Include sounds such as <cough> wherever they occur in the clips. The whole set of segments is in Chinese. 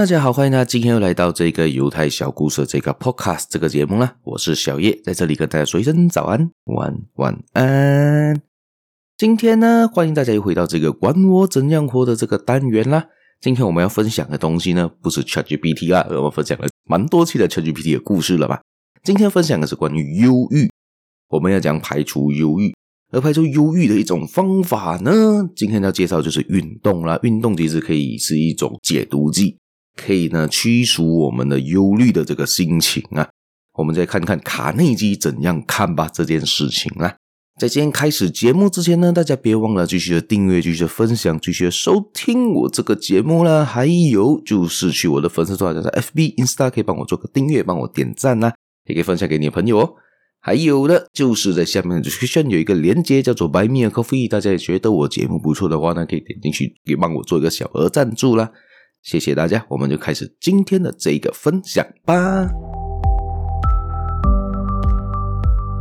大家好，欢迎大家今天又来到这个犹太小故事这个 Podcast 这个节目啦。我是小叶，在这里跟大家说一声早安、晚晚安。今天呢，欢迎大家又回到这个管我怎样活的这个单元啦。今天我们要分享的东西呢，不是 ChatGPT 啦，我们分享了蛮多期的 ChatGPT 的故事了吧？今天分享的是关于忧郁，我们要讲排除忧郁，而排除忧郁的一种方法呢，今天要介绍就是运动啦。运动其实可以是一种解毒剂。可以呢，驱除我们的忧虑的这个心情啊。我们再看看卡内基怎样看吧这件事情啊。在今天开始节目之前呢，大家别忘了继续的订阅、继续的分享、继续的收听我这个节目啦。还有就是去我的粉丝团，在 FB、Insta 可以帮我做个订阅，帮我点赞呐，也可以分享给你的朋友哦。还有的就是在下面的 description 有一个连接叫做 Buy Me a Coffee，大家也觉得我节目不错的话呢，可以点进去，可以帮我做一个小额赞助啦。谢谢大家，我们就开始今天的这个分享吧。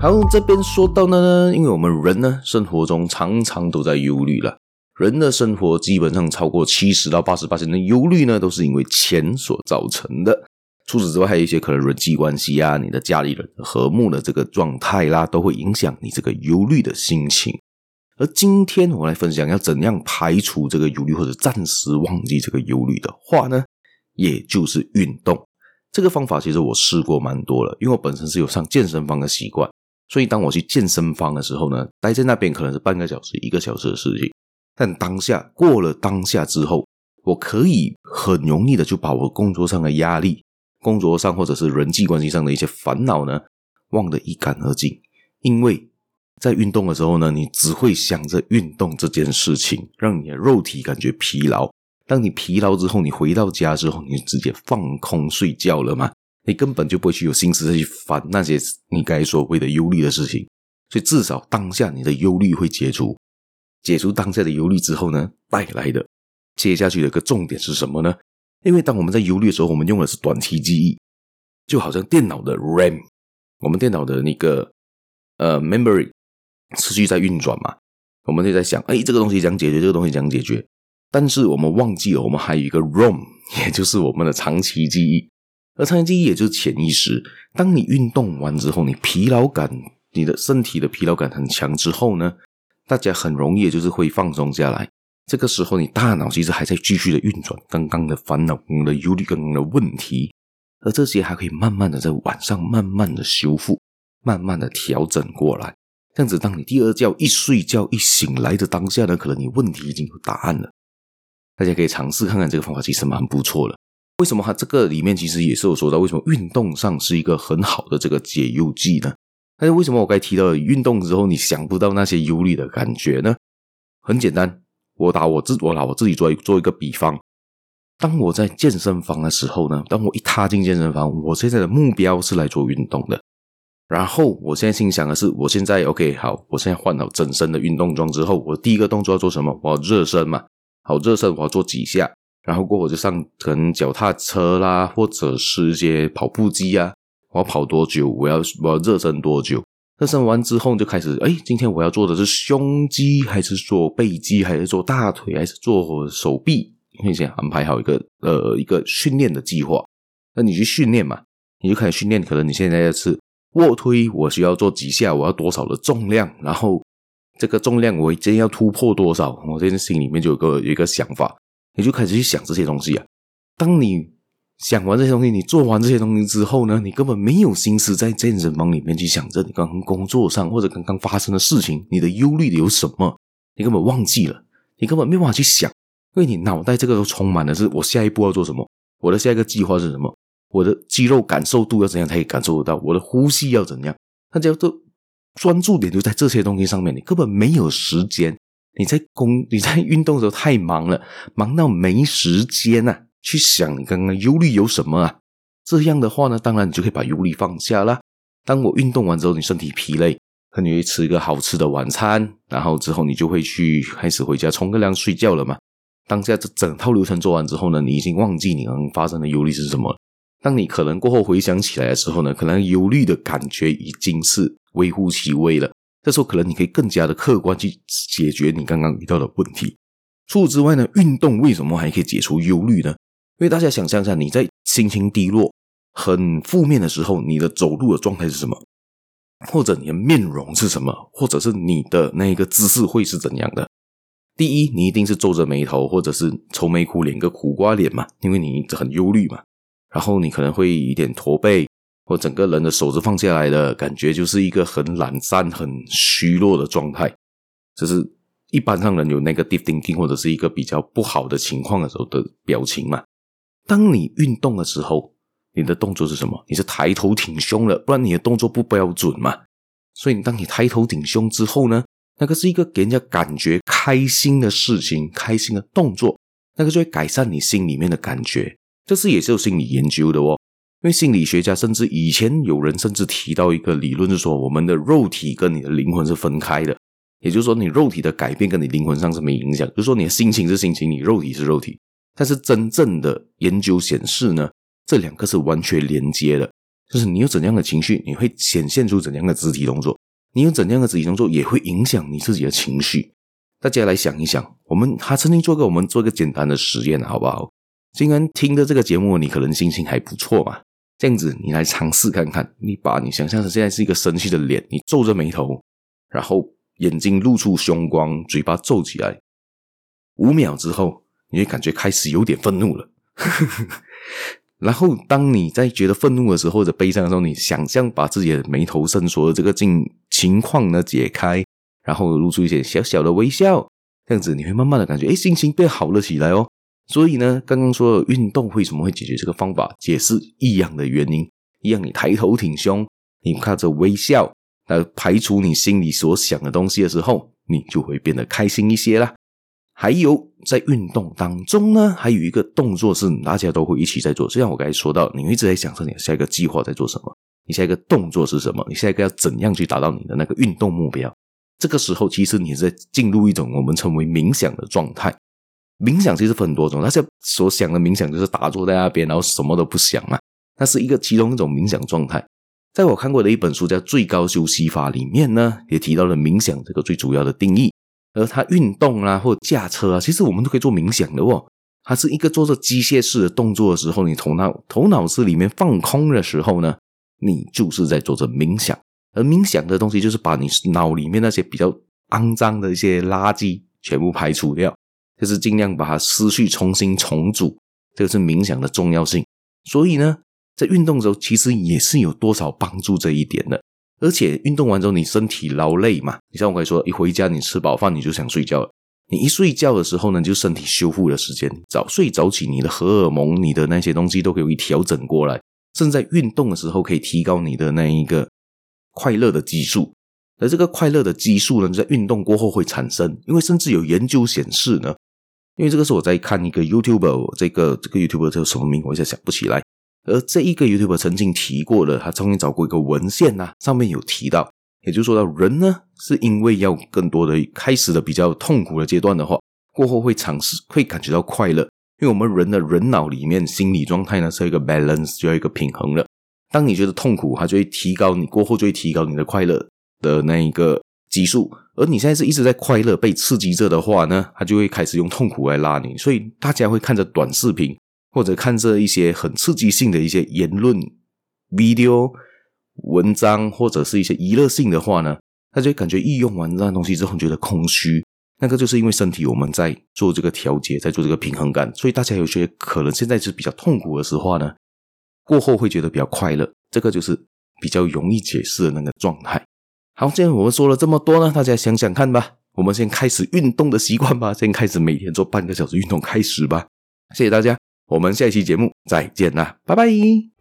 好，这边说到呢，因为我们人呢，生活中常常都在忧虑了。人的生活基本上超过七十到八十八%的忧虑呢，都是因为钱所造成的。除此之外，还有一些可能人际关系啊，你的家里人和睦的这个状态啦，都会影响你这个忧虑的心情。而今天我来分享要怎样排除这个忧虑，或者暂时忘记这个忧虑的话呢，也就是运动。这个方法其实我试过蛮多了，因为我本身是有上健身房的习惯，所以当我去健身房的时候呢，待在那边可能是半个小时、一个小时的事情。但当下过了当下之后，我可以很容易的就把我工作上的压力、工作上或者是人际关系上的一些烦恼呢，忘得一干二净，因为。在运动的时候呢，你只会想着运动这件事情，让你的肉体感觉疲劳。当你疲劳之后，你回到家之后，你直接放空睡觉了嘛？你根本就不会去有心思再去烦那些你该所谓的忧虑的事情。所以至少当下你的忧虑会解除，解除当下的忧虑之后呢，带来的接下去的一个重点是什么呢？因为当我们在忧虑的时候，我们用的是短期记忆，就好像电脑的 RAM，我们电脑的那个呃 memory。持续在运转嘛，我们就在想，哎，这个东西怎样解决？这个东西怎样解决？但是我们忘记了，我们还有一个 room，也就是我们的长期记忆。而长期记忆也就是潜意识。当你运动完之后，你疲劳感，你的身体的疲劳感很强之后呢，大家很容易就是会放松下来。这个时候，你大脑其实还在继续的运转刚刚的烦恼、刚刚的忧虑、刚刚的问题，而这些还可以慢慢的在晚上慢慢的修复，慢慢的调整过来。这样子，当你第二觉一睡觉一醒来的当下呢，可能你问题已经有答案了。大家可以尝试看看这个方法，其实蛮不错的。为什么它这个里面其实也是有说到，为什么运动上是一个很好的这个解忧剂呢？但是为什么我刚才提到运动之后你想不到那些忧虑的感觉呢？很简单，我打我自我拿我自己做一做一个比方，当我在健身房的时候呢，当我一踏进健身房，我现在的目标是来做运动的。然后我现在心想的是，我现在 OK 好，我现在换好整身的运动装之后，我第一个动作要做什么？我要热身嘛。好，热身我要做几下，然后过后我就上可能脚踏车啦，或者是一些跑步机啊。我要跑多久？我要我要热身多久？热身完之后就开始，哎，今天我要做的是胸肌，还是做背肌，还是做大腿，还是做手臂？你先安排好一个呃一个训练的计划。那你去训练嘛，你就开始训练。可能你现在要是。卧推我需要做几下？我要多少的重量？然后这个重量我今天要突破多少？我这心里面就有个有一个想法，你就开始去想这些东西啊。当你想完这些东西，你做完这些东西之后呢，你根本没有心思在健身房里面去想着你刚刚工作上或者刚刚发生的事情，你的忧虑的有什么？你根本忘记了，你根本没办法去想，因为你脑袋这个都充满了是我下一步要做什么，我的下一个计划是什么。我的肌肉感受度要怎样才可以感受得到？我的呼吸要怎样？大家都专注点就在这些东西上面，你根本没有时间。你在工 <laughs> 你在运动的时候太忙了，忙到没时间啊，去想你刚刚忧虑有什么啊？这样的话呢，当然你就可以把忧虑放下了。当我运动完之后，你身体疲累，可能你会吃一个好吃的晚餐，然后之后你就会去开始回家冲个凉睡觉了嘛。当下这整套流程做完之后呢，你已经忘记你刚刚发生的忧虑是什么了。当你可能过后回想起来的时候呢，可能忧虑的感觉已经是微乎其微了。这时候可能你可以更加的客观去解决你刚刚遇到的问题。除此之外呢，运动为什么还可以解除忧虑呢？因为大家想象一下，你在心情低落、很负面的时候，你的走路的状态是什么？或者你的面容是什么？或者是你的那个姿势会是怎样的？第一，你一定是皱着眉头，或者是愁眉苦脸、个苦瓜脸嘛，因为你很忧虑嘛。然后你可能会有点驼背，或整个人的手指放下来的感觉，就是一个很懒散、很虚弱的状态。这是一般上人有 negative thinking 或者是一个比较不好的情况的时候的表情嘛。当你运动的时候，你的动作是什么？你是抬头挺胸了，不然你的动作不标准嘛。所以，当你抬头挺胸之后呢，那个是一个给人家感觉开心的事情，开心的动作，那个就会改善你心里面的感觉。这是也是有心理研究的哦。因为心理学家甚至以前有人甚至提到一个理论，就是说我们的肉体跟你的灵魂是分开的。也就是说，你肉体的改变跟你灵魂上是没影响。就是说，你的心情是心情，你肉体是肉体。但是真正的研究显示呢，这两个是完全连接的，就是你有怎样的情绪，你会显现出怎样的肢体动作；你有怎样的肢体动作，也会影响你自己的情绪。大家来想一想，我们他曾经做过，我们做一个简单的实验，好不好？今天听的这个节目，你可能心情还不错嘛？这样子，你来尝试看看，你把你想象成现在是一个生气的脸，你皱着眉头，然后眼睛露出凶光，嘴巴皱起来，五秒之后，你会感觉开始有点愤怒了。<laughs> 然后，当你在觉得愤怒的时候，或者悲伤的时候，你想象把自己的眉头深锁的这个境情况呢解开，然后露出一些小小的微笑，这样子你会慢慢的感觉，哎，心情变好了起来哦。所以呢，刚刚说的运动为什么会解决这个方法，也是一样的原因，一样，你抬头挺胸，你看着微笑来排除你心里所想的东西的时候，你就会变得开心一些啦。还有在运动当中呢，还有一个动作是大家都会一起在做。就像我刚才说到，你一直在想着你下一个计划在做什么，你下一个动作是什么，你下一个要怎样去达到你的那个运动目标。这个时候，其实你是在进入一种我们称为冥想的状态。冥想其实分很多种，大家所想的冥想就是打坐在那边，然后什么都不想嘛。那是一个其中一种冥想状态。在我看过的一本书叫《最高休息法》里面呢，也提到了冥想这个最主要的定义。而它运动啊，或驾车啊，其实我们都可以做冥想的哦。它是一个做着机械式的动作的时候，你头脑头脑子里面放空的时候呢，你就是在做着冥想。而冥想的东西就是把你脑里面那些比较肮脏的一些垃圾全部排除掉，就是尽量把它思绪重新重组。这个是冥想的重要性。所以呢，在运动的时候，其实也是有多少帮助这一点的。而且运动完之后，你身体劳累嘛？你像我刚才说，一回家你吃饱饭你就想睡觉了。你一睡觉的时候呢，就身体修复的时间，早睡早起，你的荷尔蒙、你的那些东西都可以调整过来。甚至在运动的时候，可以提高你的那一个快乐的激素。而这个快乐的激素呢，在运动过后会产生。因为甚至有研究显示呢，因为这个是我在看一个 YouTuber，这个这个 YouTuber 叫什么名，我一下想不起来。而这一个 YouTuber 曾经提过的，他曾经找过一个文献呐、啊，上面有提到，也就是说到人呢，是因为要更多的开始的比较痛苦的阶段的话，过后会尝试会感觉到快乐，因为我们人的人脑里面心理状态呢是一个 balance，就要一个平衡了。当你觉得痛苦，它就会提高你过后就会提高你的快乐的那一个激素，而你现在是一直在快乐被刺激着的话呢，它就会开始用痛苦来拉你，所以大家会看着短视频。或者看着一些很刺激性的一些言论、video、文章，或者是一些娱乐性的话呢，他就会感觉一用完那东西之后觉得空虚。那个就是因为身体我们在做这个调节，在做这个平衡感，所以大家有些可能现在是比较痛苦的时候呢，过后会觉得比较快乐。这个就是比较容易解释的那个状态。好，既然我们说了这么多呢，大家想想看吧。我们先开始运动的习惯吧，先开始每天做半个小时运动开始吧。谢谢大家。我们下一期节目再见啦，拜拜。